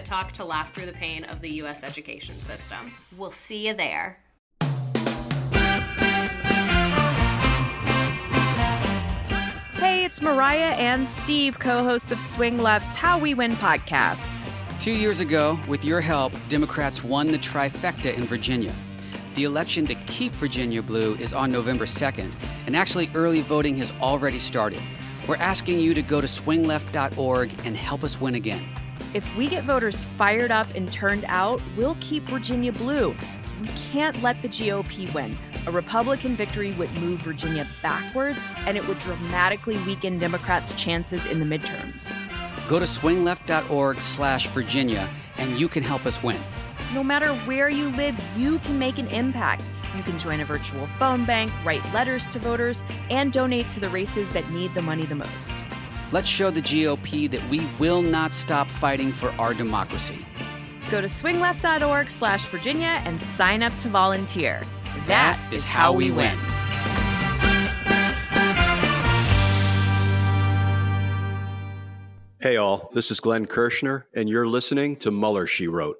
Talk to laugh through the pain of the U.S. education system. We'll see you there. Hey, it's Mariah and Steve, co hosts of Swing Left's How We Win podcast. Two years ago, with your help, Democrats won the trifecta in Virginia. The election to keep Virginia blue is on November 2nd, and actually, early voting has already started. We're asking you to go to swingleft.org and help us win again. If we get voters fired up and turned out, we'll keep Virginia blue. We can't let the GOP win. A Republican victory would move Virginia backwards, and it would dramatically weaken Democrats' chances in the midterms. Go to swingleft.org slash Virginia, and you can help us win. No matter where you live, you can make an impact. You can join a virtual phone bank, write letters to voters, and donate to the races that need the money the most. Let's show the GOP that we will not stop fighting for our democracy. Go to swingleft.org slash Virginia and sign up to volunteer. That is how we win. Hey, all, this is Glenn Kirschner, and you're listening to Mueller, She Wrote.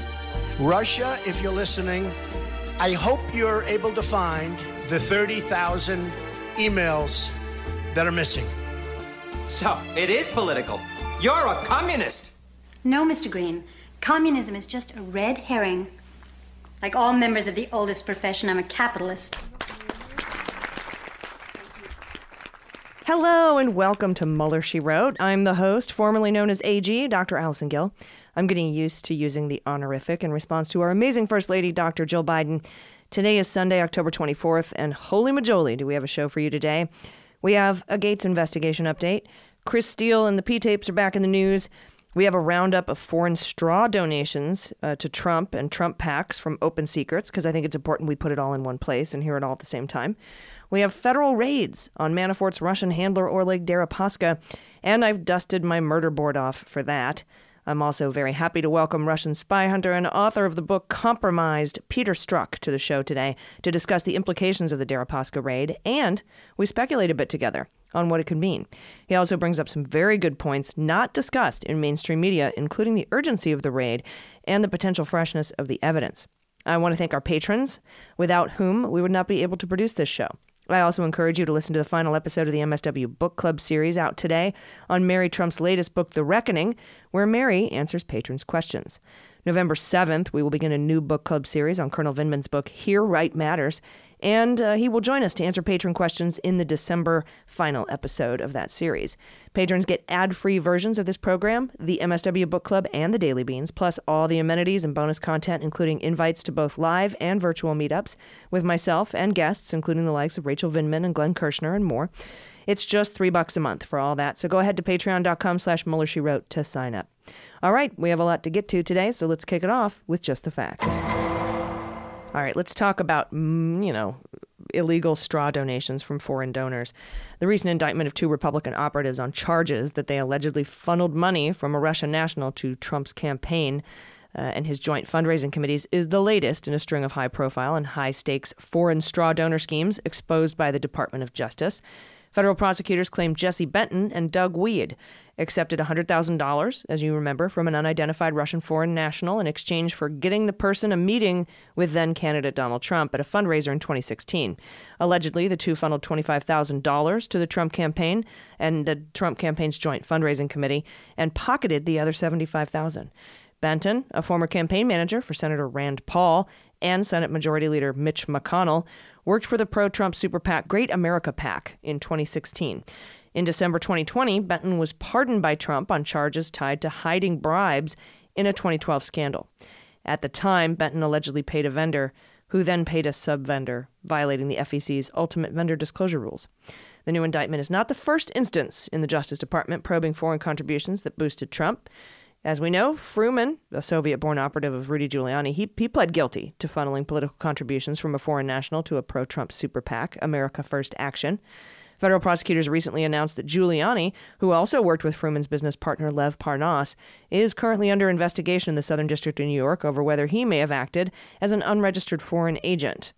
Russia, if you're listening, I hope you're able to find the 30,000 emails that are missing. So, it is political. You're a communist. No, Mr. Green. Communism is just a red herring. Like all members of the oldest profession, I'm a capitalist. Hello and welcome to Mueller, She Wrote. I'm the host, formerly known as AG, Dr. Allison Gill. I'm getting used to using the honorific in response to our amazing First Lady, Dr. Jill Biden. Today is Sunday, October 24th, and holy majoli, do we have a show for you today. We have a Gaetz investigation update. Chris Steele and the pee tapes are back in the news. We have a roundup of foreign straw donations uh, to Trump and Trump PACs from Open Secrets, because I think it's important we put it all in one place and hear it all at the same time. We have federal raids on Manafort's Russian handler Oleg Deripaska, and I've dusted my murder board off for that. I'm also very happy to welcome Russian spy hunter and author of the book Compromised, Peter Strzok, to the show today to discuss the implications of the Deripaska raid, and we speculate a bit together on what it could mean. He also brings up some very good points not discussed in mainstream media, including the urgency of the raid and the potential freshness of the evidence. I want to thank our patrons, without whom we would not be able to produce this show. I also encourage you to listen to the final episode of the MSW Book Club series out today on Mary Trump's latest book, The Reckoning, where Mary answers patrons' questions. November 7th, we will begin a new book club series on Colonel Vindman's book, Here Right Matters, and uh, he will join us to answer patron questions in the December final episode of that series. Patrons get ad free versions of this program, the MSW Book Club, and the Daily Beans, plus all the amenities and bonus content, including invites to both live and virtual meetups with myself and guests, including the likes of Rachel Vindman and Glenn Kirschner and more. It's just three bucks a month for all that. So go ahead to patreon.com slash Mueller She Wrote to sign up. All right, we have a lot to get to today, so let's kick it off with just the facts. All right, let's talk about, mm, you know, illegal straw donations from foreign donors. The recent indictment of two Republican operatives on charges that they allegedly funneled money from a Russian national to Trump's campaign uh, and his joint fundraising committees is the latest in a string of high profile and high stakes foreign straw donor schemes exposed by the Department of Justice. Federal prosecutors claim Jesse Benton and Doug Wead accepted $100,000, as you remember, from an unidentified Russian foreign national in exchange for getting the person a meeting with then candidate Donald Trump at a fundraiser in 2016. Allegedly, the two funneled $25,000 to the Trump campaign and the Trump campaign's joint fundraising committee and pocketed the other $75,000. Benton, a former campaign manager for Senator Rand Paul and Senate Majority Leader Mitch McConnell, worked for the pro Trump super PAC Great America PAC in 2016. In December 2020, Benton was pardoned by Trump on charges tied to hiding bribes in a 2012 scandal. At the time, Benton allegedly paid a vendor, who then paid a sub vendor, violating the FEC's ultimate vendor disclosure rules. The new indictment is not the first instance in the Justice Department probing foreign contributions that boosted Trump. As we know, Fruman, a Soviet born operative of Rudy Giuliani, he, he pled guilty to funneling political contributions from a foreign national to a pro Trump super PAC, America First Action. Federal prosecutors recently announced that Giuliani, who also worked with Fruman's business partner Lev Parnas, is currently under investigation in the Southern District of New York over whether he may have acted as an unregistered foreign agent.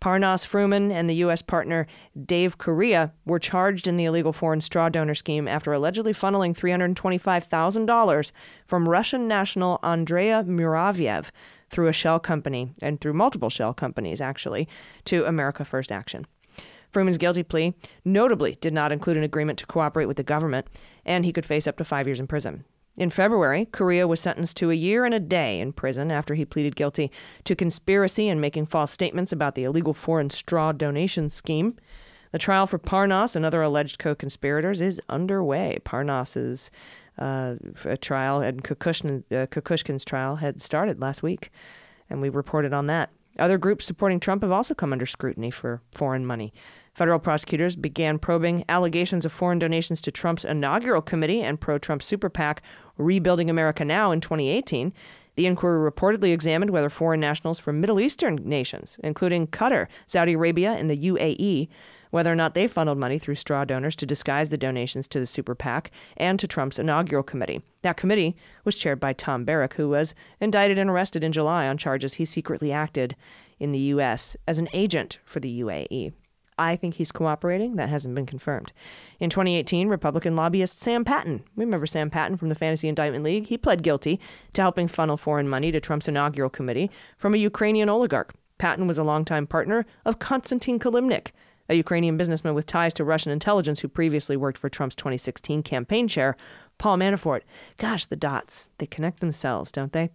Parnas Fruman and the U.S. partner Dave Correia were charged in the illegal foreign straw donor scheme after allegedly funneling $325,000 from Russian national Andrei Muravyev through a shell company, and through multiple shell companies, actually, to America First Action. Fruman's guilty plea notably did not include an agreement to cooperate with the government, and he could face up to five years in prison. In February, Correia was sentenced to a year and a day in prison after he pleaded guilty to conspiracy and making false statements about the illegal foreign straw donation scheme. The trial for Parnas and other alleged co conspirators is underway. Parnas's uh, trial and uh, Kukushkin's trial had started last week, and we reported on that. Other groups supporting Trump have also come under scrutiny for foreign money. Federal prosecutors began probing allegations of foreign donations to Trump's inaugural committee and pro Trump super PAC, Rebuilding America Now, in 2018. The inquiry reportedly examined whether foreign nationals from Middle Eastern nations, including Qatar, Saudi Arabia, and the UAE, whether or not they funneled money through straw donors to disguise the donations to the super PAC and to Trump's inaugural committee. That committee was chaired by Tom Barrack, who was indicted and arrested in July on charges he secretly acted in the U.S. as an agent for the UAE. I think he's cooperating. That hasn't been confirmed. In 2018, Republican lobbyist Sam Patten—we remember Sam Patten from the Fantasy Indictment League? He pled guilty to helping funnel foreign money to Trump's inaugural committee from a Ukrainian oligarch. Patten was a longtime partner of Konstantin Kilimnik, a Ukrainian businessman with ties to Russian intelligence who previously worked for Trump's 2016 campaign chair, Paul Manafort. Gosh, the dots, they connect themselves, don't they?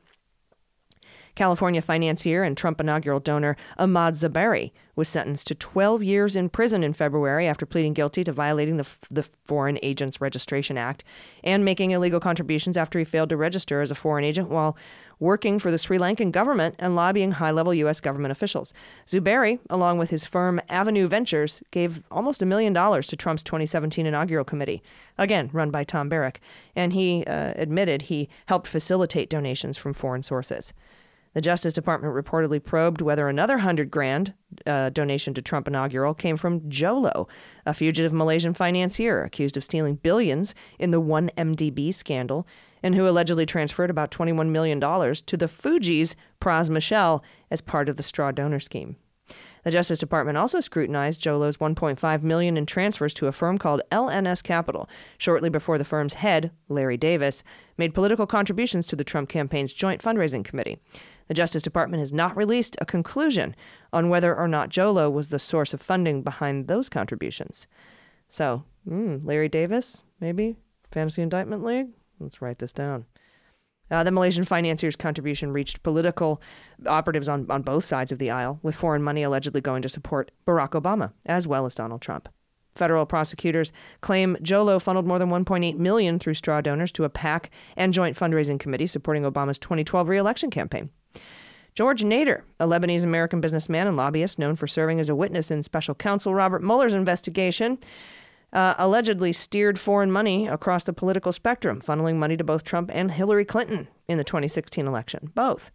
California financier and Trump inaugural donor Imaad Zuberi was sentenced to 12 years in prison in February after pleading guilty to violating the, the Foreign Agents Registration Act and making illegal contributions after he failed to register as a foreign agent while working for the Sri Lankan government and lobbying high level U.S. government officials. Zuberi, along with his firm Avenue Ventures, gave almost a million dollars to Trump's 2017 inaugural committee, again run by Tom Barrack, and he uh, admitted he helped facilitate donations from foreign sources. The Justice Department reportedly probed whether another hundred grand uh, donation to Trump inaugural came from Jho-Low, a fugitive Malaysian financier accused of stealing billions in the 1MDB scandal, and who allegedly transferred about $21 million to the Fugees Pras Michel as part of the straw donor scheme. The Justice Department also scrutinized Jho-Low's 1.5 million in transfers to a firm called LNS Capital shortly before the firm's head, Larry Davis, made political contributions to the Trump campaign's joint fundraising committee. The Justice Department has not released a conclusion on whether or not Jho-Low was the source of funding behind those contributions. So, mm, Larry Davis, maybe? Fantasy Indictment League? Let's write this down. Uh, the Malaysian financier's contribution reached political operatives on, on both sides of the aisle, with foreign money allegedly going to support Barack Obama as well as Donald Trump. Federal prosecutors claim Jho-Low funneled more than 1.8 million through straw donors to a PAC and joint fundraising committee supporting Obama's 2012 reelection campaign. George Nader, a Lebanese American businessman and lobbyist known for serving as a witness in special counsel Robert Mueller's investigation, uh, allegedly steered foreign money across the political spectrum, funneling money to both Trump and Hillary Clinton in the 2016 election. Both.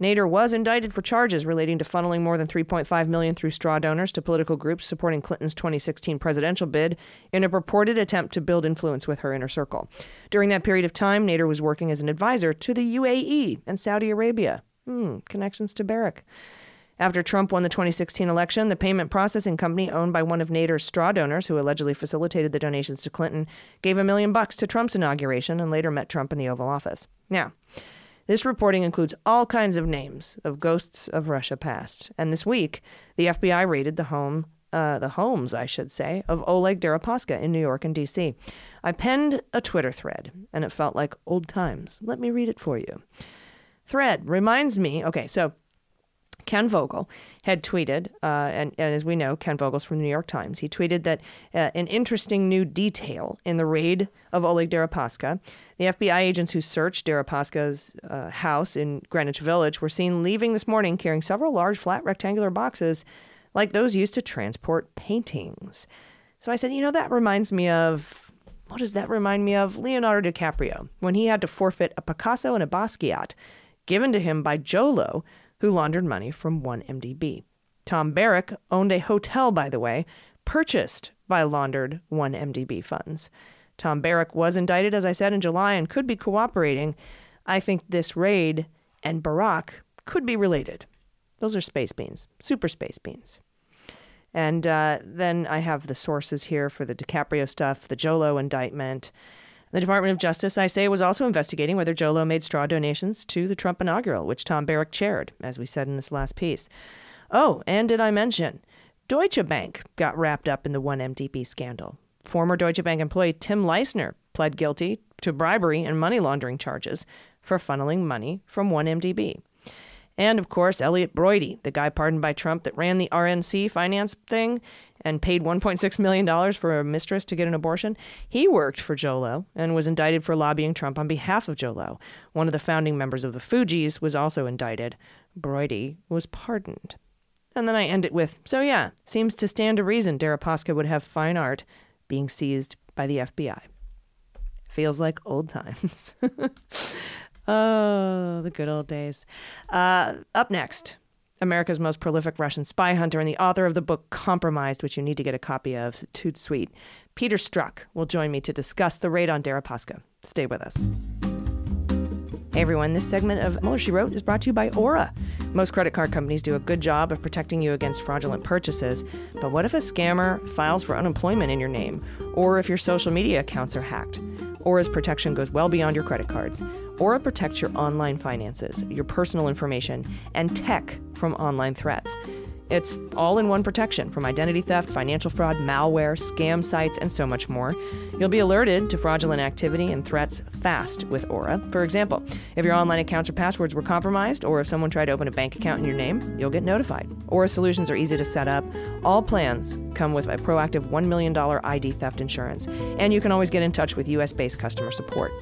Nader was indicted for charges relating to funneling more than 3.5 million through straw donors to political groups supporting Clinton's 2016 presidential bid in a purported attempt to build influence with her inner circle. During that period of time, Nader was working as an advisor to the UAE and Saudi Arabia. Hmm, connections to Barrack. After Trump won the 2016 election, the payment processing company owned by one of Nader's straw donors, who allegedly facilitated the donations to Clinton, gave a million bucks to Trump's inauguration and later met Trump in the Oval Office. Now, this reporting includes all kinds of names of ghosts of Russia past. And this week, the FBI raided the home uh, the homes, I should say, of Oleg Deripaska in New York and D.C. I penned a Twitter thread, and it felt like old times. Let me read it for you. Thread reminds me. Okay, so Ken Vogel had tweeted, uh, and, and, as we know, Ken Vogel's from the New York Times. He tweeted that uh, an interesting new detail in the raid of Oleg Deripaska, the FBI agents who searched Deripaska's uh, house in Greenwich Village were seen leaving this morning carrying several large flat rectangular boxes like those used to transport paintings. So I said, you know, that reminds me of what does that remind me of? Leonardo DiCaprio, when he had to forfeit a Picasso and a Basquiat given to him by Jho-Low who laundered money from 1MDB. Tom Barrack owned a hotel, by the way, purchased by laundered 1MDB funds. Tom Barrack was indicted, as I said, in July and could be cooperating. I think this raid and Barrack could be related. Those are space beans, super space beans. And uh, then I have the sources here for the DiCaprio stuff, the Jho-Low indictment, the Department of Justice, I say, was also investigating whether Jho-Low made straw donations to the Trump inaugural, which Tom Barrack chaired, as we said in this last piece. Oh, and did I mention? Deutsche Bank got wrapped up in the 1MDB scandal. Former Deutsche Bank employee Tim Leissner pled guilty to bribery and money laundering charges for funneling money from 1MDB. And of course, Elliott Broidy, the guy pardoned by Trump that ran the RNC finance thing and paid $1.6 million for a mistress to get an abortion. He worked for Jho-Low and was indicted for lobbying Trump on behalf of Jho-Low. One of the founding members of the Fugees was also indicted. Broidy was pardoned. And then I end it with So, yeah, seems to stand to reason Deripaska would have fine art being seized by the FBI. Feels like old times. Oh, the good old days. Uh, up next, America's most prolific Russian spy hunter and the author of the book Compromised, which you need to get a copy of. Toot sweet. Peter Strzok will join me to discuss the raid on Deripaska. Stay with us. Hey everyone, this segment of Mueller She Wrote is brought to you by Aura. Most credit card companies do a good job of protecting you against fraudulent purchases, but what if a scammer files for unemployment in your name, or if your social media accounts are hacked? Aura's protection goes well beyond your credit cards. Aura protects your online finances, your personal information, and tech from online threats. It's all in one protection from identity theft, financial fraud, malware, scam sites, and so much more. You'll be alerted to fraudulent activity and threats fast with Aura. For example, if your online accounts or passwords were compromised, or if someone tried to open a bank account in your name, you'll get notified. Aura solutions are easy to set up. All plans come with a proactive $1 million ID theft insurance, and you can always get in touch with US based customer support.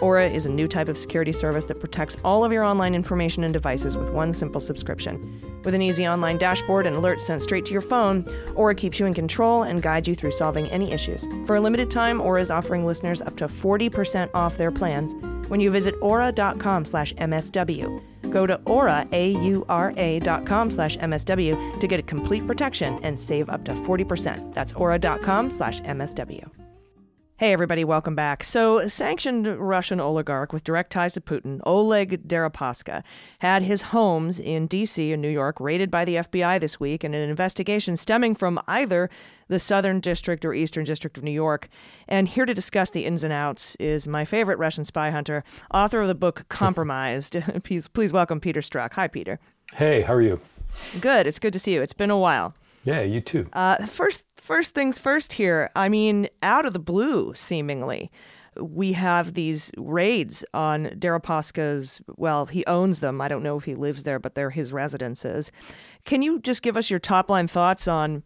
Aura is a new type of security service that protects all of your online information and devices with one simple subscription. With an easy online dashboard and alerts sent straight to your phone, Aura keeps you in control and guides you through solving any issues. For a limited time, Aura is offering listeners up to 40% off their plans when you visit aura.com slash MSW. Go to aura, A-U-R-A dot com slash MSW to get a complete protection and save up to 40%. That's aura.com slash MSW. Hey, everybody, welcome back. So, sanctioned Russian oligarch with direct ties to Putin, Oleg Deripaska, had his homes in D.C. and New York raided by the FBI this week in an investigation stemming from either the Southern District or Eastern District of New York. And here to discuss the ins and outs is my favorite Russian spy hunter, author of the book Compromised. please, please welcome Peter Strzok. Hi, Peter. Hey, how are you? Good. It's good to see you. It's been a while. Yeah, you too. Uh, first, first things first. Here, I mean, out of the blue, seemingly, we have these raids on Deripaska's. Well, he owns them. I don't know if he lives there, but they're his residences. Can you just give us your top line thoughts on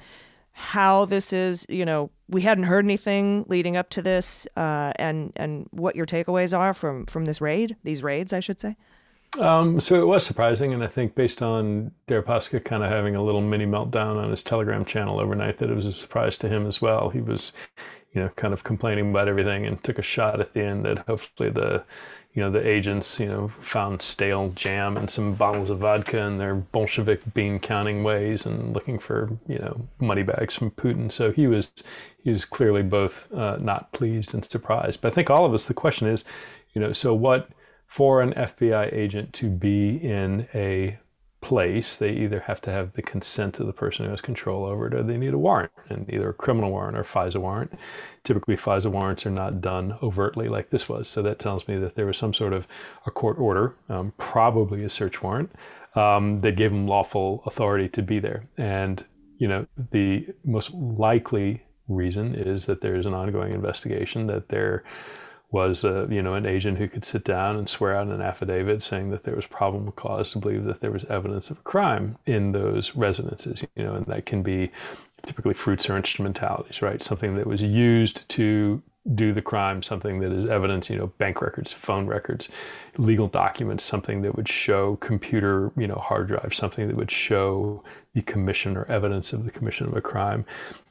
how this is? You know, we hadn't heard anything leading up to this, uh, and and what your takeaways are from from this raid, these raids, I should say. Um, so it was surprising, and I think based on Deripaska kind of having a little mini meltdown on his Telegram channel overnight, that it was a surprise to him as well. He was, you know, kind of complaining about everything and took a shot at the end that hopefully the, you know, the agents, you know, found stale jam and some bottles of vodka in their Bolshevik bean counting ways and looking for, you know, money bags from Putin. So he was, he was clearly both uh, not pleased and surprised. But I think all of us, the question is, you know, so what? For an FBI agent to be in a place, they either have to have the consent of the person who has control over it or they need a warrant, and either a criminal warrant or FISA warrant. Typically, FISA warrants are not done overtly like this was. So that tells me that there was some sort of a court order, um, probably a search warrant, um, that gave them lawful authority to be there. And, you know, the most likely reason is that there's an ongoing investigation, that there was a, you know an agent who could sit down and swear out an affidavit saying that there was probable cause to believe that there was evidence of a crime in those residences you know and that can be typically fruits or instrumentalities right? Something that was used to do the crime something that is evidence you know bank records phone records legal documents something that would show computer you know hard drive something that would show the commission or evidence of the commission of a crime.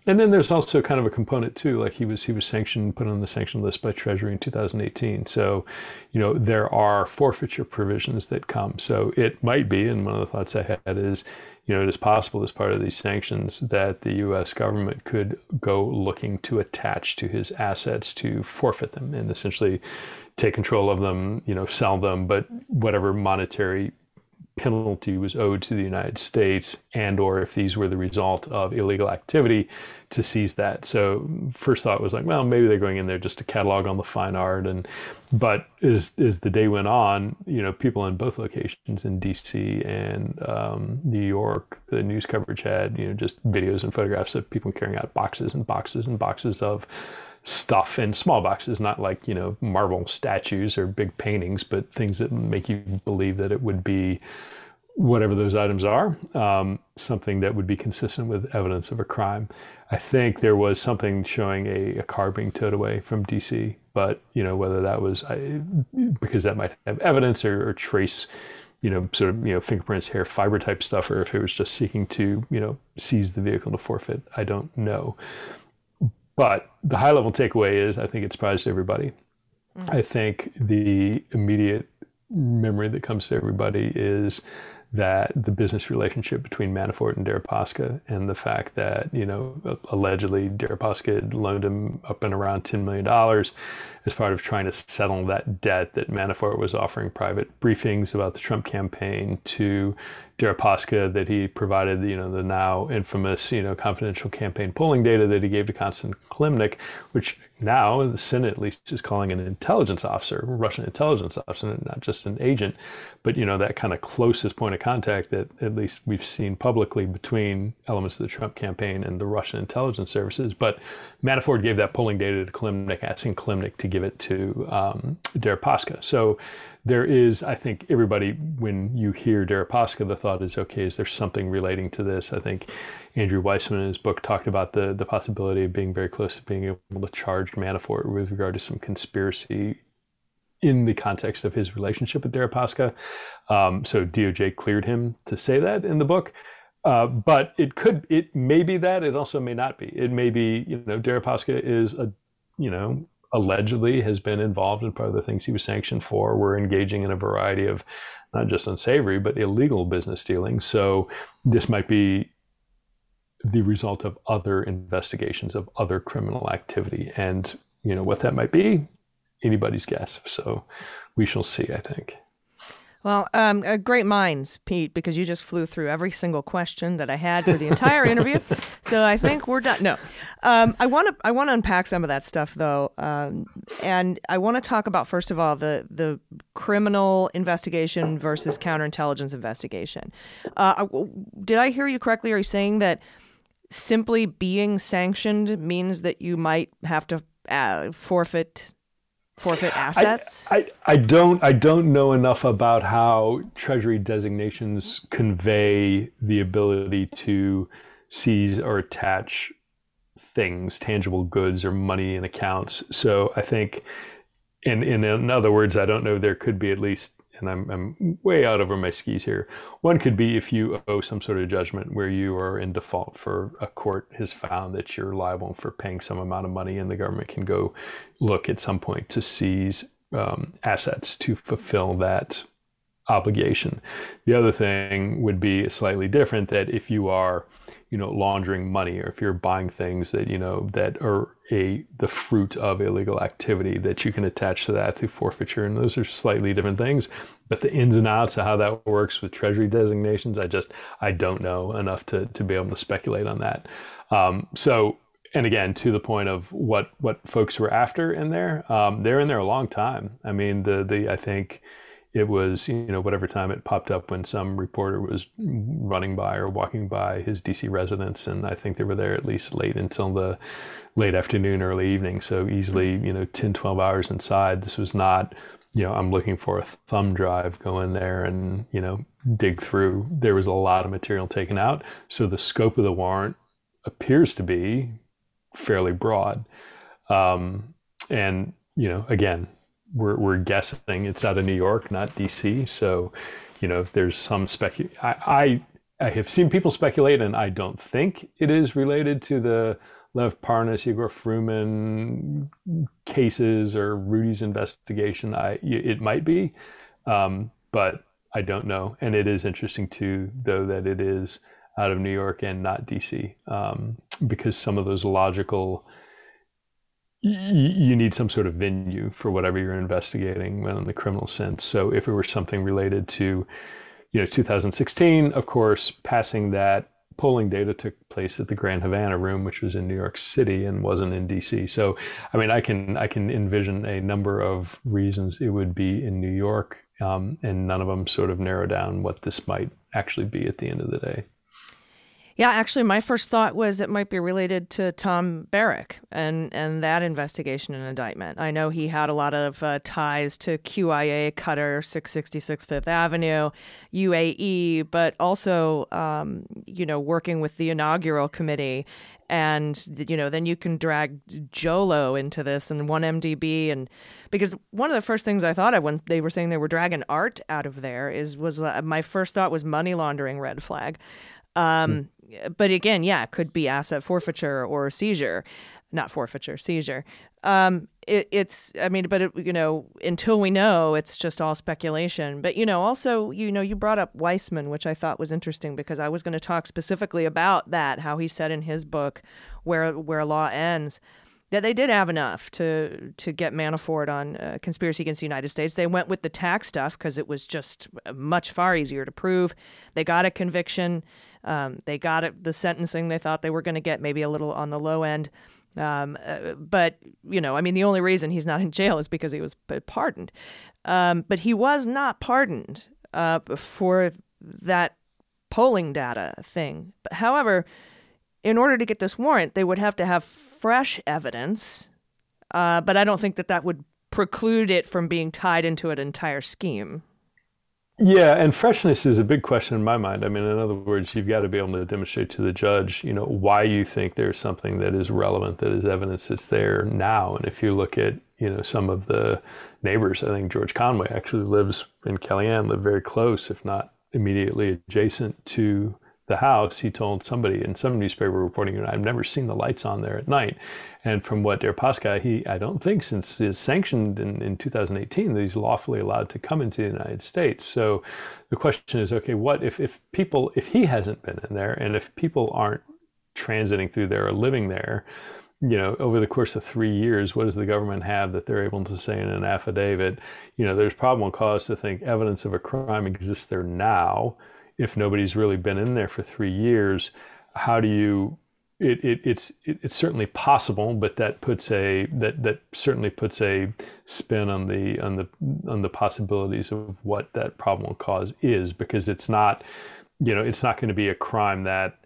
And then there's also kind of a component too like he was he was sanctioned put on the sanction list by treasury in 2018 so you know there are forfeiture provisions that come. So it might be and one of the thoughts i had is you know, it is possible as part of these sanctions that the U.S. government could go looking to attach to his assets to forfeit them and essentially take control of them, you know, sell them, but whatever monetary penalty was owed to the United States and or if these were the result of illegal activity to seize that. So first thought was like, well, maybe they're going in there just to catalog on the fine art and but as as the day went on, you know, people in both locations in DC and um, New York, the news coverage had, you know, just videos and photographs of people carrying out boxes and boxes and boxes of stuff in small boxes, not like, you know, marble statues or big paintings, but things that make you believe that it would be whatever those items are, um, something that would be consistent with evidence of a crime. I think there was something showing a, a car being towed away from DC, but you know whether that was I, because that might have evidence or, or trace, you know, sort of you know fingerprints, hair, fiber type stuff, or if it was just seeking to you know seize the vehicle to forfeit. I don't know. But the high level takeaway is I think it surprised everybody. Mm-hmm. I think the immediate memory that comes to everybody is that the business relationship between Manafort and Deripaska and the fact that, you know, allegedly Deripaska had loaned him up and around $10 million as part of trying to settle that debt that Manafort was offering private briefings about the Trump campaign to Deripaska that he provided, you know, the now infamous, you know, confidential campaign polling data that he gave to Konstantin Kilimnik, which now the Senate at least is calling an intelligence officer, Russian intelligence officer, not just an agent, but you know that kind of closest point of contact that at least we've seen publicly between elements of the Trump campaign and the Russian intelligence services. But Manafort gave that polling data to Kilimnik, asking Kilimnik to give it to um, Deripaska. So there is, I think, everybody, when you hear Deripaska, the thought is, okay, is there something relating to this? I think Andrew Weissmann in his book talked about the, the possibility of being very close to being able to charge Manafort with regard to some conspiracy in the context of his relationship with Deripaska. Um, so DOJ cleared him to say that in the book. Uh, but it could, it may be that. It also may not be. It may be, you know, Deripaska is a, you know, allegedly has been involved in part of the things he was sanctioned for. We're engaging in a variety of not just unsavory, but illegal business dealings. So this might be the result of other investigations of other criminal activity. And, you know, what that might be, anybody's guess. So we shall see, I think. Well, um, uh, great minds, Pete, because you just flew through every single question that I had for the entire interview. So I think we're done. No, um, I want to I want to unpack some of that stuff though, um, and I want to talk about first of all the the criminal investigation versus counterintelligence investigation. Uh, did I hear you correctly? Are you saying that simply being sanctioned means that you might have to uh, forfeit forfeit assets? I, I, I, don't I don't know enough about how treasury designations convey the ability to seize or attach things, tangible goods or money in accounts. So I think in in, in other words, I don't know there could be at least and I'm, I'm way out over my skis here. One could be if you owe some sort of judgment where you are in default for a court has found that you're liable for paying some amount of money, and the government can go look at some point to seize um, assets to fulfill that obligation. The other thing would be slightly different that if you are, you know, laundering money or if you're buying things that, you know, that are a the fruit of illegal activity that you can attach to that through forfeiture and those are slightly different things. But the ins and outs of how that works with treasury designations, I just I don't know enough to to be able to speculate on that. Um, so and again to the point of what what folks were after in there um, they're in there a long time i mean the the i think it was you know whatever time it popped up when some reporter was running by or walking by his DC residence, and I think they were there at least late until the late afternoon, early evening. So easily you know 10, 12 hours inside. This was not you know I'm looking for a thumb drive, go in there and you know dig through. There was a lot of material taken out, so the scope of the warrant appears to be fairly broad. Um, and you know again we're, we're guessing it's out of New York, not DC. So, you know, there's some specu. I, I, I have seen people speculate, and I don't think it is related to the Lev Parnas, Igor Fruman cases or Rudy's investigation. I it might be, um, but I don't know. And it is interesting too, though, that it is out of New York and not DC, um, because some of those logical you need some sort of venue for whatever you're investigating in the criminal sense. So if it were something related to, you know, 2016, of course, passing that polling data took place at the Grand Havana room, which was in New York City and wasn't in DC. So, I mean, I can I can envision a number of reasons it would be in New York, um, and none of them sort of narrow down what this might actually be at the end of the day. Yeah, actually, my first thought was it might be related to Tom Barrack and, and that investigation and indictment. I know he had a lot of uh, ties to QIA, Qatar, 666 Fifth Avenue, UAE, but also, um, you know, working with the inaugural committee. And, you know, then you can drag Jho-Low into this and 1MDB. And because one of the first things I thought of when they were saying they were dragging art out of there is was uh, my first thought was money laundering red flag. Um, but again, yeah, it could be asset forfeiture or seizure, not forfeiture, seizure. Um, it, it's, I mean, but it, you know, until we know, it's just all speculation. But you know, also, you know, you brought up Weissmann, which I thought was interesting because I was going to talk specifically about that, how he said in his book, "Where Where Law Ends." that they did have enough to to get Manafort on uh, conspiracy against the United States. They went with the tax stuff because it was just much far easier to prove. They got a conviction. Um, they got it, the sentencing they thought they were going to get, maybe a little on the low end. Um, uh, but you know, I mean, the only reason he's not in jail is because he was pardoned. Um, but he was not pardoned uh, for that polling data thing. However, in order to get this warrant, they would have to have fresh evidence. Uh, but I don't think that that would preclude it from being tied into an entire scheme. Yeah, and freshness is a big question in my mind. I mean, in other words, you've got to be able to demonstrate to the judge, you know, why you think there's something that is relevant, that is evidence that's there now. And if you look at, you know, some of the neighbors, I think George Conway actually lives in Kellyanne, lived very close, if not immediately adjacent to the house, he told somebody in some newspaper reporting, I've never seen the lights on there at night. And from what Deripaska, he, I don't think since is sanctioned in, in 2018 that he's lawfully allowed to come into the United States. So the question is, okay, what if, if people, if he hasn't been in there and if people aren't transiting through there or living there, you know, over the course of three years, what does the government have that they're able to say in an affidavit? You know, there's probable cause to think evidence of a crime exists there now if nobody's really been in there for three years, how do you? It, it, it's it, it's certainly possible, but that puts a that that certainly puts a spin on the on the on the possibilities of what that probable cause is, because it's not, you know, it's not going to be a crime that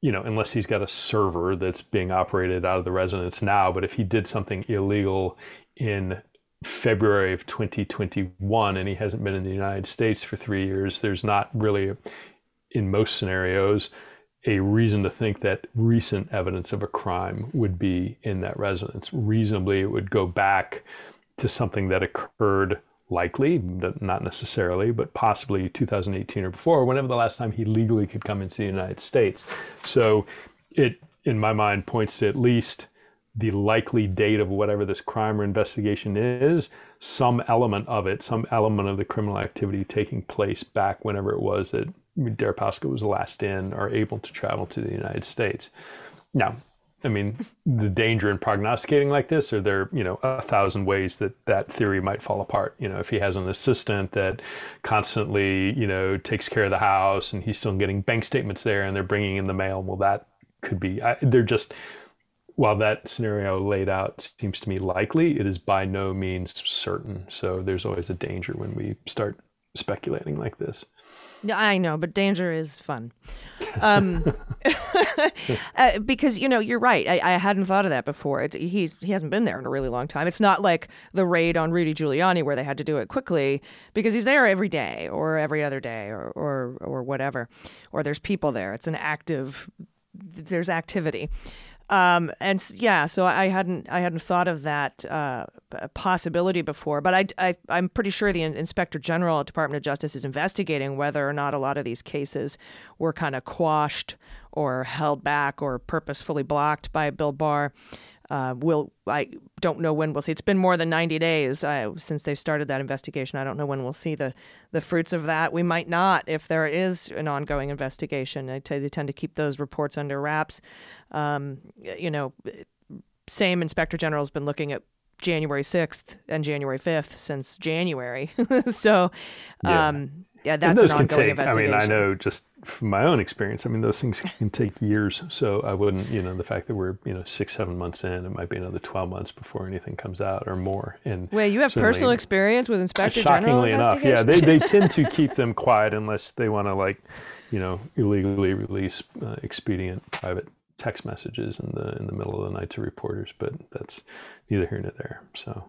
you know, unless he's got a server that's being operated out of the residence now. But if he did something illegal in February of 2021 and he hasn't been in the United States for three years, there's not really, in most scenarios, a reason to think that recent evidence of a crime would be in that residence. Reasonably, it would go back to something that occurred likely, not necessarily, but possibly 2018 or before, whenever the last time he legally could come into the United States. So it, in my mind, points to at least the likely date of whatever this crime or investigation is, some element of it, some element of the criminal activity taking place back whenever it was that Deripaska was last in or able to travel to the United States. Now, I mean, the danger in prognosticating like this, are there, you know, a thousand ways that that theory might fall apart. You know, if he has an assistant that constantly, you know, takes care of the house and he's still getting bank statements there and they're bringing in the mail, well, that could be, I, they're just, while that scenario laid out seems to me likely, it is by no means certain. So there's always a danger when we start speculating like this. I know, but danger is fun. Um, uh, because you know you're right. I, I, hadn't thought of that before. It, he he hasn't been there in a really long time. It's not like the raid on Rudy Giuliani where they had to do it quickly because he's there every day or every other day or or or whatever, or there's people there. It's an active. There's activity. Um, and yeah, so I hadn't I hadn't thought of that uh, possibility before, but I, I am pretty sure the Inspector General at Department of Justice is investigating whether or not a lot of these cases were kind of quashed or held back or purposefully blocked by Bill Barr. Uh, we'll I don't know when we'll see. It's been more than 90 days uh, since they started that investigation. I don't know when we'll see the the fruits of that. We might not if there is an ongoing investigation. I t- they tend to keep those reports under wraps. Um, you know, same inspector general has been looking at January 6th and January 5th since January. so, um, yeah, that's an ongoing take, investigation. I mean, I know just from my own experience, I mean, those things can take years. So I wouldn't, you know, the fact that we're, you know, six, seven months in, it might be another 12 months before anything comes out or more. And Wait, you have personal experience with Inspector shockingly General enough, yeah, they, they tend to keep them quiet unless they want to, like, you know, illegally release uh, expedient private text messages in the in the middle of the night to reporters. But that's neither here nor there. So.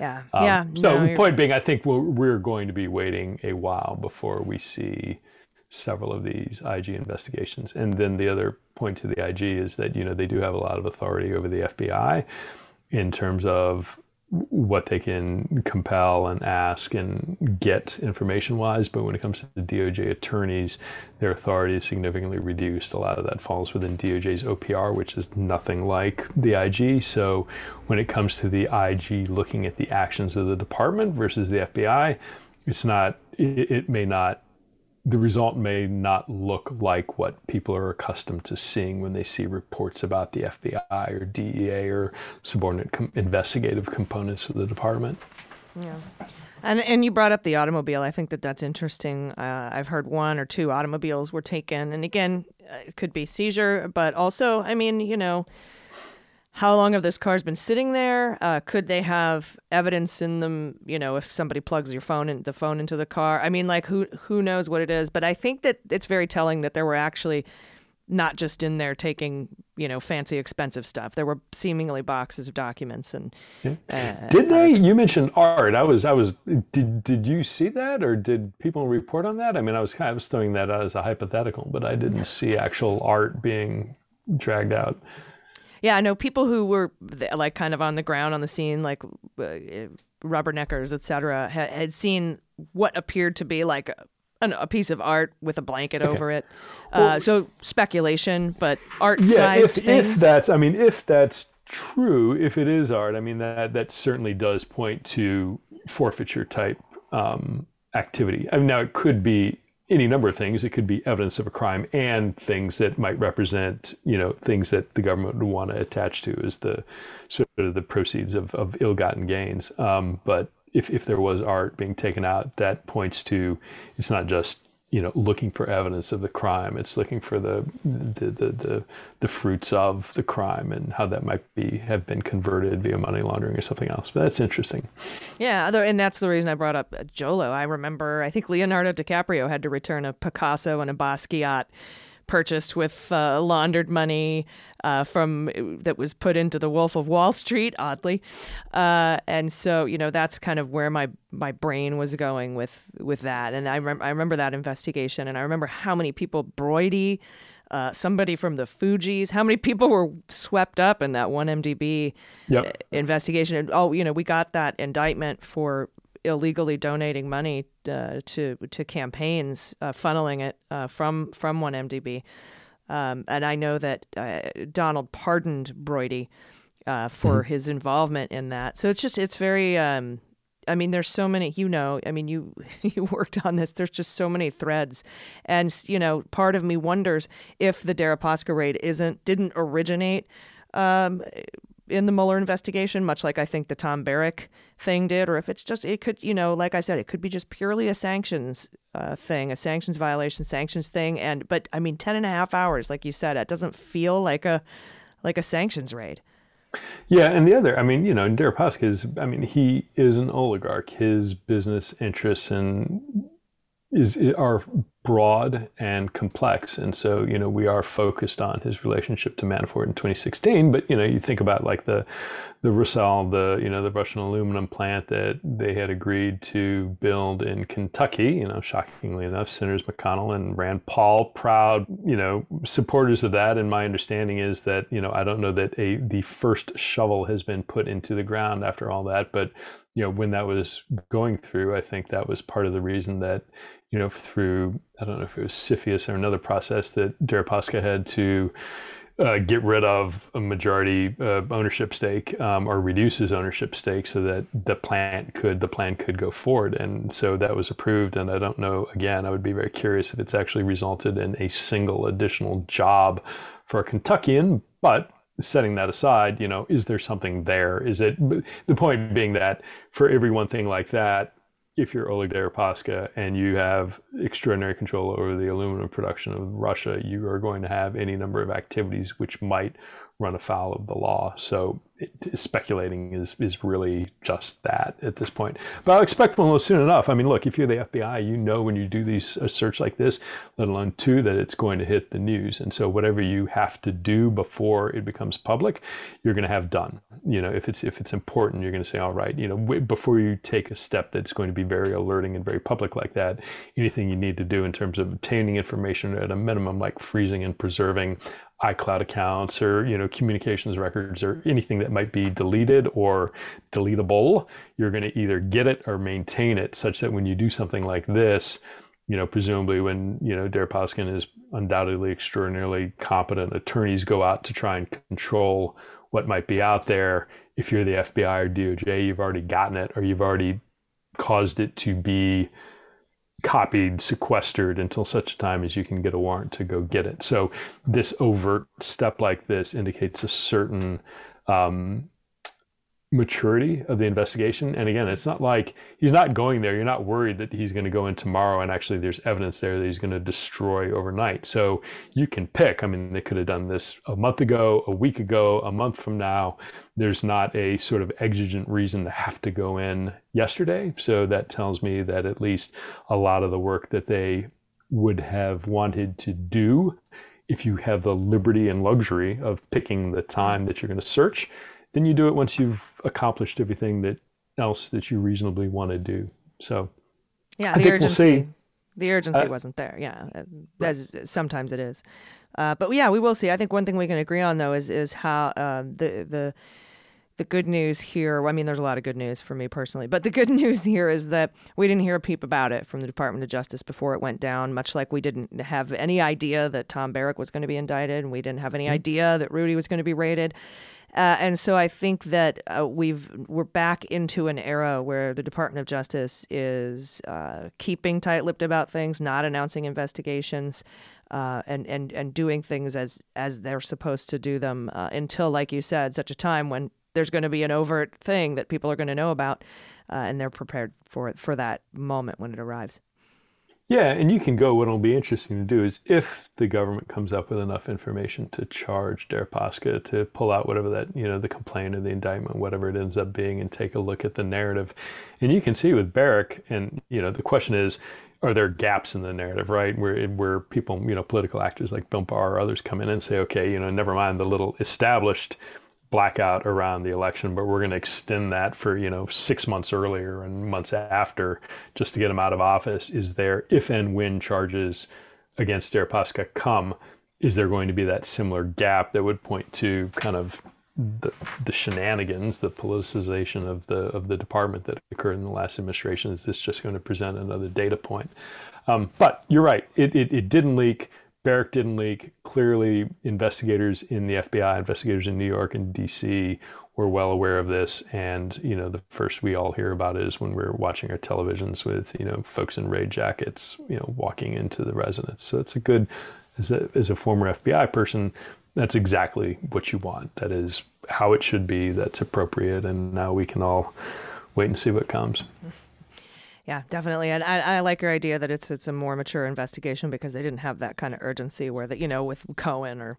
Yeah. Um, yeah. So, no, point being, I think we're, we're going to be waiting a while before we see several of these IG investigations. And then the other point to the IG is that, you know, they do have a lot of authority over the FBI in terms of what they can compel and ask and get information wise. But when it comes to the DOJ attorneys, their authority is significantly reduced. A lot of that falls within DOJ's OPR, which is nothing like the IG. So when it comes to the IG looking at the actions of the department versus the FBI, it's not, it, it may not the result may not look like what people are accustomed to seeing when they see reports about the FBI or DEA or subordinate com- investigative components of the department. Yeah. And and you brought up the automobile. I think that that's interesting. Uh, I've heard one or two automobiles were taken, and again, uh, it could be seizure, but also, I mean, you know, how long have this car's been sitting there? Uh, could they have evidence in them? You know, if somebody plugs your phone and the phone into the car. I mean, like who who knows what it is? But I think that it's very telling that there were actually not just in there taking you know fancy expensive stuff. There were seemingly boxes of documents and. Yeah. Uh, did they? You mentioned art. I was I was did did you see that or did people report on that? I mean, I was kind of throwing that out as a hypothetical, but I didn't see actual art being dragged out. Yeah, I know people who were like kind of on the ground on the scene, like uh, rubberneckers, etc., had, had seen what appeared to be like a, a piece of art with a blanket okay. over it. Uh, well, so speculation, but art-sized yeah, if, if that's, I mean, if that's true, if it is art, I mean that that certainly does point to forfeiture type um, activity. I mean, now it could be any number of things. It could be evidence of a crime and things that might represent, you know, things that the government would want to attach to as the sort of the proceeds of, of ill-gotten gains. Um, but if, if there was art being taken out, that points to it's not just you know looking for evidence of the crime. It's looking for the the, the the the, fruits of the crime and how that might be have been converted via money laundering or something else. But that's interesting. Yeah and that's the reason i brought up Jho-Low. I remember i think leonardo dicaprio had to return a picasso and a basquiat purchased with uh, laundered money uh, from that was put into the Wolf of Wall Street, oddly, uh, and so you know that's kind of where my my brain was going with with that. And I remember I remember that investigation, and I remember how many people Broidy. Uh, somebody from the Fugees. How many people were swept up in that one MDB yep. investigation? And, oh, you know, we got that indictment for illegally donating money uh, to to campaigns, uh, funneling it uh, from from one MDB. Um, and I know that uh, Donald pardoned Broidy uh, for Mm-hmm. his involvement in that. So it's just it's very. Um, I mean, there's so many. You know, I mean, you you worked on this. There's just so many threads, and you know, part of me wonders if the Deripaska raid isn't didn't originate. Um, in the Mueller investigation, much like I think the Tom Barrack thing did, or if it's just, it could, you know, like I said, it could be just purely a sanctions uh, thing, a sanctions violation, sanctions thing. And, but I mean, 10 and a half hours, like you said, it doesn't feel like a, like a sanctions raid. Yeah, and the other, I mean, you know, Deripaska is, I mean, he is an oligarch. His business interests and is are broad and complex, and so you know we are focused on his relationship to Manafort in 2016. But you know, you think about like the the Rusal, the you know the Russian aluminum plant that they had agreed to build in Kentucky. You know, shockingly enough, Senators McConnell and Rand Paul, proud you know supporters of that. And my understanding is that you know I don't know that a the first shovel has been put into the ground after all that, but you know when that was going through, I think that was part of the reason that you know, through I don't know if it was CFIUS or another process that Deripaska had to uh, get rid of a majority uh, ownership stake um, or reduce his ownership stake so that the plant could the plan could go forward, and so that was approved. And I don't know. Again, I would be very curious if it's actually resulted in a single additional job for a Kentuckian, but setting that aside, you know, is there something there? Is it the point being that for every one thing like that, if you're Oleg Deripaska and you have extraordinary control over the aluminum production of Russia, you are going to have any number of activities which might run afoul of the law. So it, speculating is is really just that at this point. But I'll expect one soon enough. I mean, look, if you're the FBI, you know when you do these a search like this, let alone two, that it's going to hit the news. And so whatever you have to do before it becomes public, you're going to have done. You know, if it's if it's important, you're going to say, all right, you know, w- before you take a step that's going to be very alerting and very public like that, anything you need to do in terms of obtaining information at a minimum, like freezing and preserving iCloud accounts or you know communications records or anything that might be deleted or deletable, you're going to either get it or maintain it, such that when you do something like this, you know, presumably when you know Deripaska is undoubtedly extraordinarily competent attorneys go out to try and control what might be out there. If you're the FBI or DOJ, you've already gotten it or you've already caused it to be copied, sequestered until such a time as you can get a warrant to go get it. So this overt step like this indicates a certain um, maturity of the investigation. And again, it's not like he's not going there. You're not worried that he's going to go in tomorrow and actually there's evidence there that he's going to destroy overnight. So you can pick. I mean, they could have done this a month ago, a week ago, a month from now. There's not a sort of exigent reason to have to go in yesterday. So that tells me that at least a lot of the work that they would have wanted to do if you have the liberty and luxury of picking the time that you're going to search, then you do it once you've accomplished everything that else that you reasonably want to do. So, Yeah, I the think urgency. we'll see. The urgency Uh, wasn't there. Yeah, as sometimes it is. Uh, but yeah, we will see. I think one thing we can agree on though is is how um, the the the good news here. I mean, there's a lot of good news for me personally, but the good news here is that we didn't hear a peep about it from the Department of Justice before it went down. Much like we didn't have any idea that Tom Barrack was going to be indicted, and we didn't have any idea that Rudy was going to be raided. Uh, and so I think that uh, we've we're back into an era where the Department of Justice is uh, keeping tight-lipped about things, not announcing investigations, uh, and and and doing things as as they're supposed to do them uh, until, like you said, such a time when there's going to be an overt thing that people are going to know about, uh, and they're prepared for for that moment when it arrives. Yeah, and you can go. What'll be interesting to do is if the government comes up with enough information to charge Deripaska to pull out whatever that you know the complaint or the indictment, whatever it ends up being, and take a look at the narrative. And you can see with Barrack, and you know the question is, are there gaps in the narrative, right? Where where people, you know, political actors like Bill Barr or others come in and say, okay, you know, never mind the little established blackout around the election, but we're going to extend that for, you know, six months earlier and months after just to get him out of office. Is there, if and when charges against Deripaska come, is there going to be that similar gap that would point to kind of the, the shenanigans, the politicization of the of the department that occurred in the last administration? Is this just going to present another data point? Um, but you're right, it, it, it didn't leak Barrack didn't leak. Clearly, investigators in the FBI, investigators in New York and D.C. were well aware of this. And you know, the first we all hear about it is when we're watching our televisions with you know folks in raid jackets, you know, walking into the residence. So it's a good, as a as a former FBI person, that's exactly what you want. That is how it should be. That's appropriate. And now we can all wait and see what comes. Yeah, definitely. And I, I like your idea that it's it's a more mature investigation because they didn't have that kind of urgency where that you know with Cohen or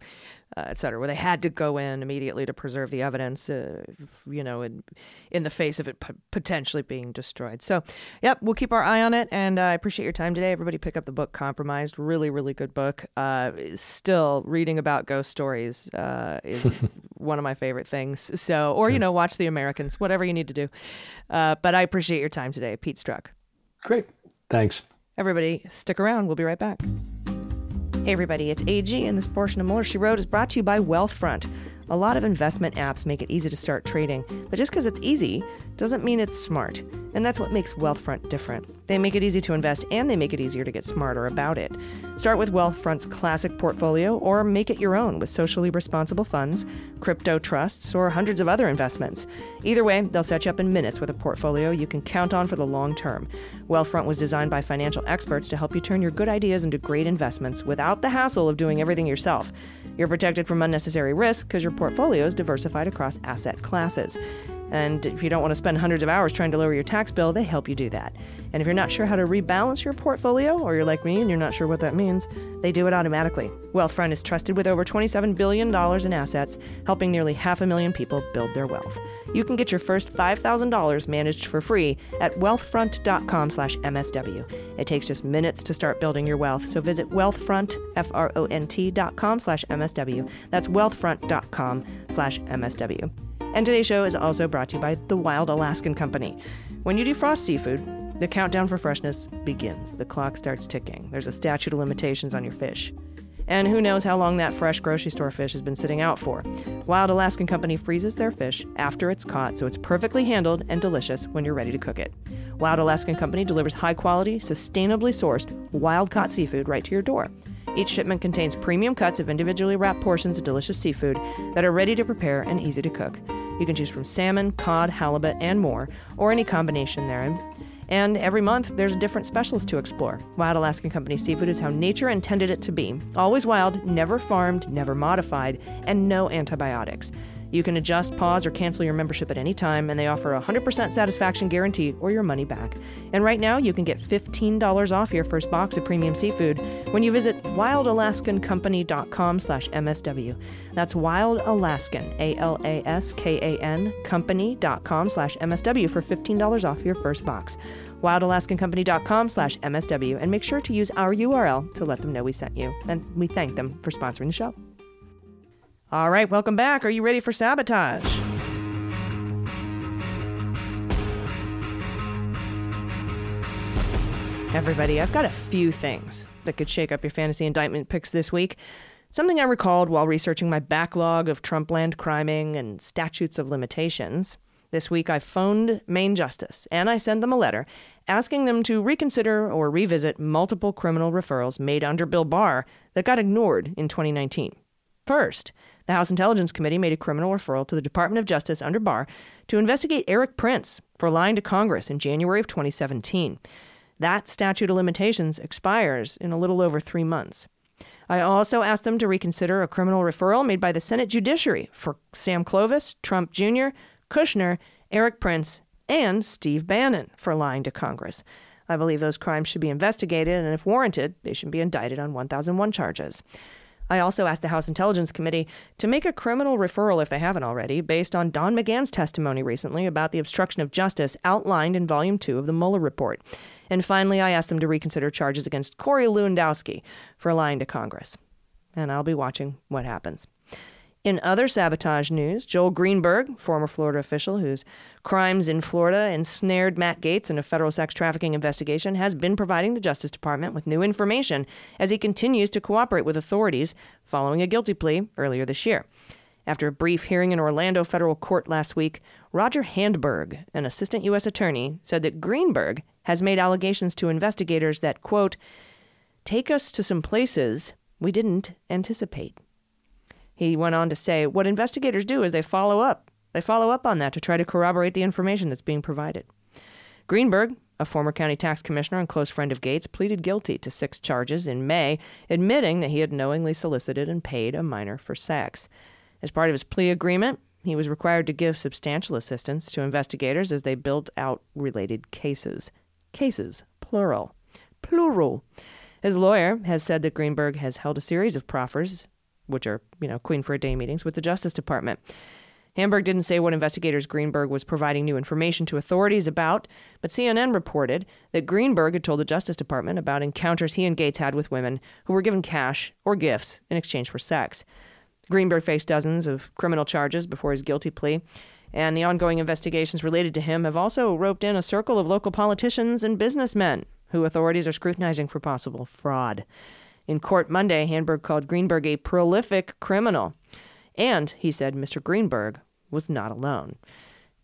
uh, et cetera, where they had to go in immediately to preserve the evidence, uh, you know, in, in the face of it p- potentially being destroyed. So, yep, we'll keep our eye on it. And uh, I appreciate your time today. Everybody pick up the book Compromised. Really, really good book. Uh, still, reading about ghost stories uh, is one of my favorite things. So, or, you know, watch The Americans, whatever you need to do. Uh, but I appreciate your time today, Pete Strzok. Great. Thanks. Everybody, stick around. We'll be right back. Hey, everybody, it's AG, and this portion of Mueller She Wrote is brought to you by Wealthfront. A lot of investment apps make it easy to start trading, but just because it's easy doesn't mean it's smart. And that's what makes Wealthfront different. They make it easy to invest and they make it easier to get smarter about it. Start with Wealthfront's classic portfolio or make it your own with socially responsible funds, crypto trusts, or hundreds of other investments. Either way, they'll set you up in minutes with a portfolio you can count on for the long term. Wealthfront was designed by financial experts to help you turn your good ideas into great investments without the hassle of doing everything yourself. You're protected from unnecessary risk because your portfolio is diversified across asset classes. And if you don't want to spend hundreds of hours trying to lower your tax bill, they help you do that. And if you're not sure how to rebalance your portfolio, or you're like me and you're not sure what that means, they do it automatically. Wealthfront is trusted with over $27 billion in assets, helping nearly half a million people build their wealth. You can get your first $5,000 managed for free at wealthfront.com slash MSW. It takes just minutes to start building your wealth, so visit wealthfront, F-R-O-N-T dot com slash MSW. That's wealthfront.com slash MSW. And today's show is also brought to you by the Wild Alaskan Company. When you defrost seafood, the countdown for freshness begins. The clock starts ticking. There's a statute of limitations on your fish. And who knows how long that fresh grocery store fish has been sitting out for. Wild Alaskan Company freezes their fish after it's caught so it's perfectly handled and delicious when you're ready to cook it. Wild Alaskan Company delivers high quality, sustainably sourced, wild caught seafood right to your door. Each shipment contains premium cuts of individually wrapped portions of delicious seafood that are ready to prepare and easy to cook. You can choose from salmon, cod, halibut, and more, or any combination therein. And every month, there's a different specialist to explore. Wild Alaskan Company seafood is how nature intended it to be always wild, never farmed, never modified, and no antibiotics. You can adjust, pause, or cancel your membership at any time, and they offer a 100% satisfaction guarantee or your money back. And right now, you can get $15 off your first box of premium seafood when you visit wildalaskancompany.com slash MSW. That's Wild Alaskan, A-L-A-S-K-A-N, company.com slash MSW for $15 off your first box. WildAlaskanCompany.com slash MSW, and make sure to use our URL to let them know we sent you. And we thank them for sponsoring the show. All right, welcome back. Are you ready for sabotage? Everybody, I've got a few things that could shake up your fantasy indictment picks this week. Something I recalled while researching my backlog of Trumpland criming and statutes of limitations. This week I phoned Main Justice and I sent them a letter asking them to reconsider or revisit multiple criminal referrals made under Bill Barr that got ignored in 2019. First, the House Intelligence Committee made a criminal referral to the Department of Justice under Barr to investigate Erik Prince for lying to Congress in January of 2017. That statute of limitations expires in a little over three months. I also asked them to reconsider a criminal referral made by the Senate Judiciary for Sam Clovis, Trump Jr., Kushner, Erik Prince, and Steve Bannon for lying to Congress. I believe those crimes should be investigated, and if warranted, they should be indicted on 1001 charges. I also asked the House Intelligence Committee to make a criminal referral, if they haven't already, based on Don McGahn's testimony recently about the obstruction of justice outlined in Volume 2 of the Mueller report. And finally, I asked them to reconsider charges against Corey Lewandowski for lying to Congress. And I'll be watching what happens. In other sabotage news, Joel Greenberg, former Florida official whose crimes in Florida ensnared Matt Gaetz in a federal sex trafficking investigation, has been providing the Justice Department with new information as he continues to cooperate with authorities following a guilty plea earlier this year. After a brief hearing in Orlando federal court last week, Roger Handberg, an assistant U.S. attorney, said that Greenberg has made allegations to investigators that, quote, take us to some places we didn't anticipate. He went on to say, What investigators do is they follow up. They follow up on that to try to corroborate the information that's being provided. Greenberg, a former county tax commissioner and close friend of Gaetz, pleaded guilty to six charges in May, admitting that he had knowingly solicited and paid a minor for sex. As part of his plea agreement, he was required to give substantial assistance to investigators as they built out related cases. Cases, plural. Plural. His lawyer has said that Greenberg has held a series of proffers, which are, you know, Queen for a Day meetings with the Justice Department. Handberg didn't say what investigators Greenberg was providing new information to authorities about, but CNN reported that Greenberg had told the Justice Department about encounters he and Gaetz had with women who were given cash or gifts in exchange for sex. Greenberg faced dozens of criminal charges before his guilty plea, and the ongoing investigations related to him have also roped in a circle of local politicians and businessmen who authorities are scrutinizing for possible fraud. In court Monday, Handberg called Greenberg a prolific criminal. And he said Mr. Greenberg was not alone.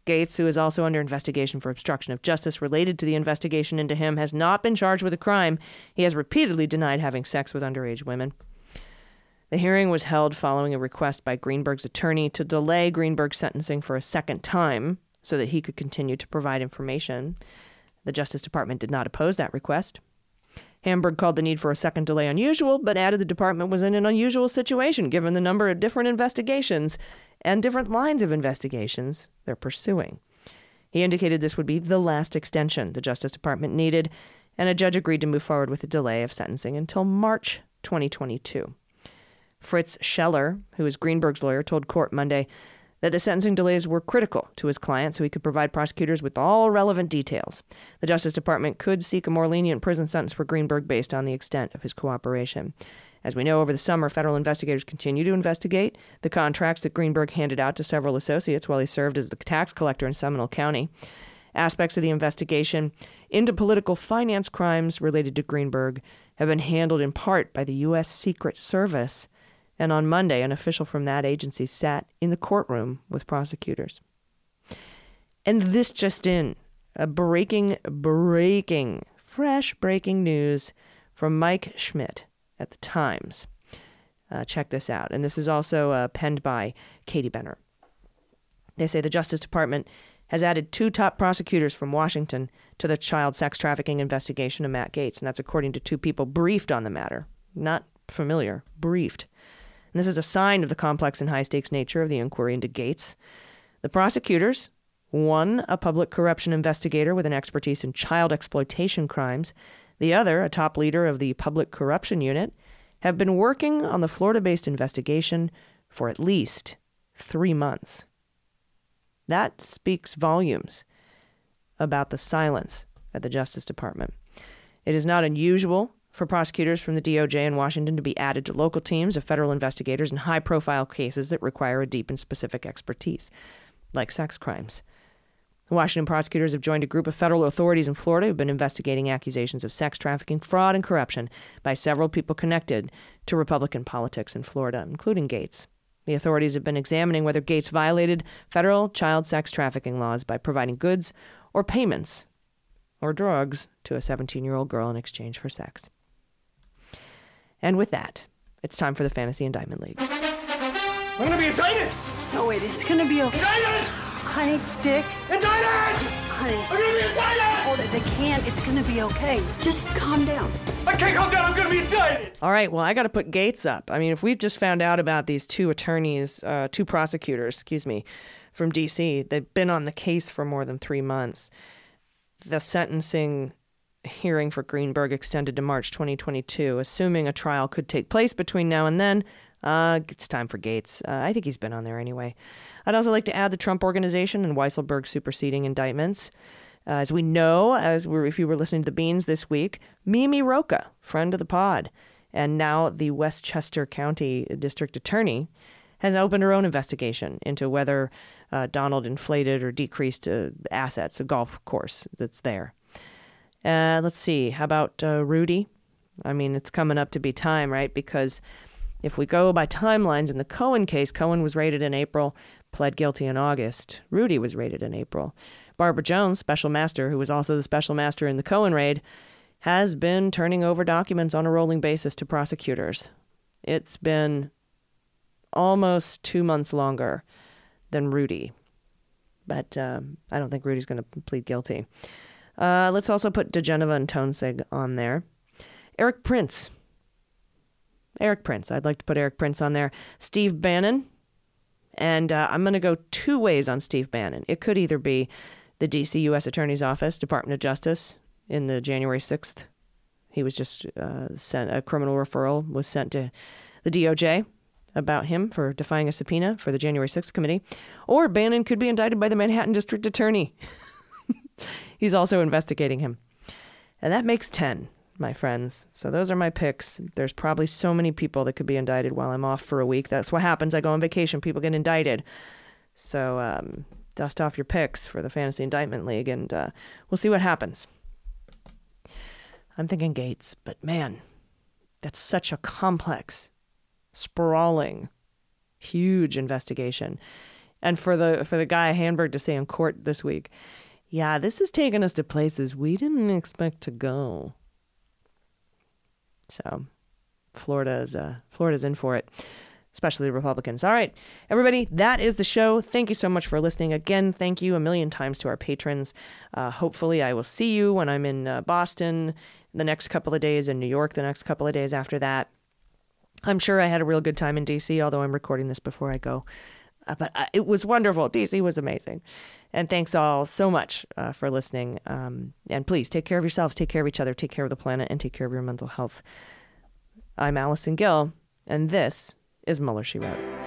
Gaetz, who is also under investigation for obstruction of justice related to the investigation into him, has not been charged with a crime. He has repeatedly denied having sex with underage women. The hearing was held following a request by Greenberg's attorney to delay Greenberg's sentencing for a second time so that he could continue to provide information. The Justice Department did not oppose that request. Handberg called the need for a second delay unusual, but added the department was in an unusual situation given the number of different investigations and different lines of investigations they're pursuing. He indicated this would be the last extension the Justice Department needed, and a judge agreed to move forward with a delay of sentencing until March 2022. Fritz Scheller, who is Greenberg's lawyer, told court Monday that the sentencing delays were critical to his client so he could provide prosecutors with all relevant details. The Justice Department could seek a more lenient prison sentence for Greenberg based on the extent of his cooperation. As we know, over the summer, federal investigators continue to investigate the contracts that Greenberg handed out to several associates while he served as the tax collector in Seminole County. Aspects of the investigation into political finance crimes related to Greenberg have been handled in part by the U.S. Secret Service and on Monday, an official from that agency sat in the courtroom with prosecutors. And this just in a breaking, breaking, fresh breaking news from Mike Schmidt at the Times. Uh, check this out. And this is also uh, penned by Katie Benner. They say the Justice Department has added two top prosecutors from Washington to the child sex trafficking investigation of Matt Gaetz. and that's according to two people briefed on the matter. Not familiar, briefed. And this is a sign of the complex and high stakes nature of the inquiry into Gaetz. The prosecutors, one a public corruption investigator with an expertise in child exploitation crimes, the other a top leader of the public corruption unit, have been working on the Florida based investigation for at least three months. That speaks volumes about the silence at the Justice Department. It is not unusual for prosecutors from the DOJ in Washington to be added to local teams of federal investigators in high profile cases that require a deep and specific expertise, like sex crimes. The Washington prosecutors have joined a group of federal authorities in Florida who've been investigating accusations of sex trafficking, fraud, and corruption by several people connected to Republican politics in Florida, including Gaetz. The authorities have been examining whether Gaetz violated federal child sex trafficking laws by providing goods or payments or drugs to a 17 year old girl in exchange for sex. And with that, it's time for the Fantasy Indictment League. I'm gonna be indicted! No, wait, it's gonna be a. Indicted! Honey, Dick. Indicted! Honey. I'm gonna be indicted! Hold it, they can't. It's gonna be okay. Just calm down. I can't calm down. I'm gonna be indicted! All right, well, I got to put Gaetz up. I mean, if we've just found out about these two attorneys, uh, two prosecutors, excuse me, from D.C., they've been on the case for more than three months. The sentencing hearing for Greenberg extended to March 2022, assuming a trial could take place between now and then. Uh, it's time for Gaetz. Uh, I think he's been on there anyway. I'd also like to add the Trump Organization and Weisselberg superseding indictments. Uh, as we know, as if you were listening to the Beans this week, Mimi Rocah, friend of the pod, and now the Westchester County District Attorney, has opened her own investigation into whether uh, Donald inflated or decreased uh, assets, a golf course that's there. Uh, let's see. How about uh, Rudy? I mean, it's coming up to be time, right? Because if we go by timelines in the Cohen case, Cohen was raided in April, pled guilty in August. Rudy was raided in April. Barbara Jones, special master, who was also the special master in the Cohen raid, has been turning over documents on a rolling basis to prosecutors. It's been almost two months longer than Rudy. But um, I don't think Rudy's going to plead guilty. Uh, let's also put diGenova and Toensing on there. Erik Prince. Erik Prince. I'd like to put Erik Prince on there. Steve Bannon. And uh, I'm going to go two ways on Steve Bannon. It could either be the DC U.S. Attorney's Office, Department of Justice, in the January 6th. He was just uh, sent, a criminal referral was sent to the DOJ about him for defying a subpoena for the January 6th committee. Or Bannon could be indicted by the Manhattan District Attorney. He's also investigating him. And that makes 10, my friends. So those are my picks. There's probably so many people that could be indicted while I'm off for a week. That's what happens. I go on vacation, people get indicted. So um, dust off your picks for the Fantasy Indictment League, and uh, we'll see what happens. I'm thinking Gaetz, but man, that's such a complex, sprawling, huge investigation. And for the for the guy Handberg to say in court this week, yeah, this has taken us to places we didn't expect to go. So, Florida is uh, Florida's in for it, especially the Republicans. All right, everybody, that is the show. Thank you so much for listening. Again, thank you a million times to our patrons. Uh, hopefully, I will see you when I'm in uh, Boston the next couple of days, in New York the next couple of days after that. I'm sure I had a real good time in DC, although I'm recording this before I go. Uh, but uh, it was wonderful. DC was amazing. And thanks all so much uh, for listening. Um, and please take care of yourselves, take care of each other, take care of the planet, and take care of your mental health. I'm Allison Gill, and this is Mueller, She Wrote.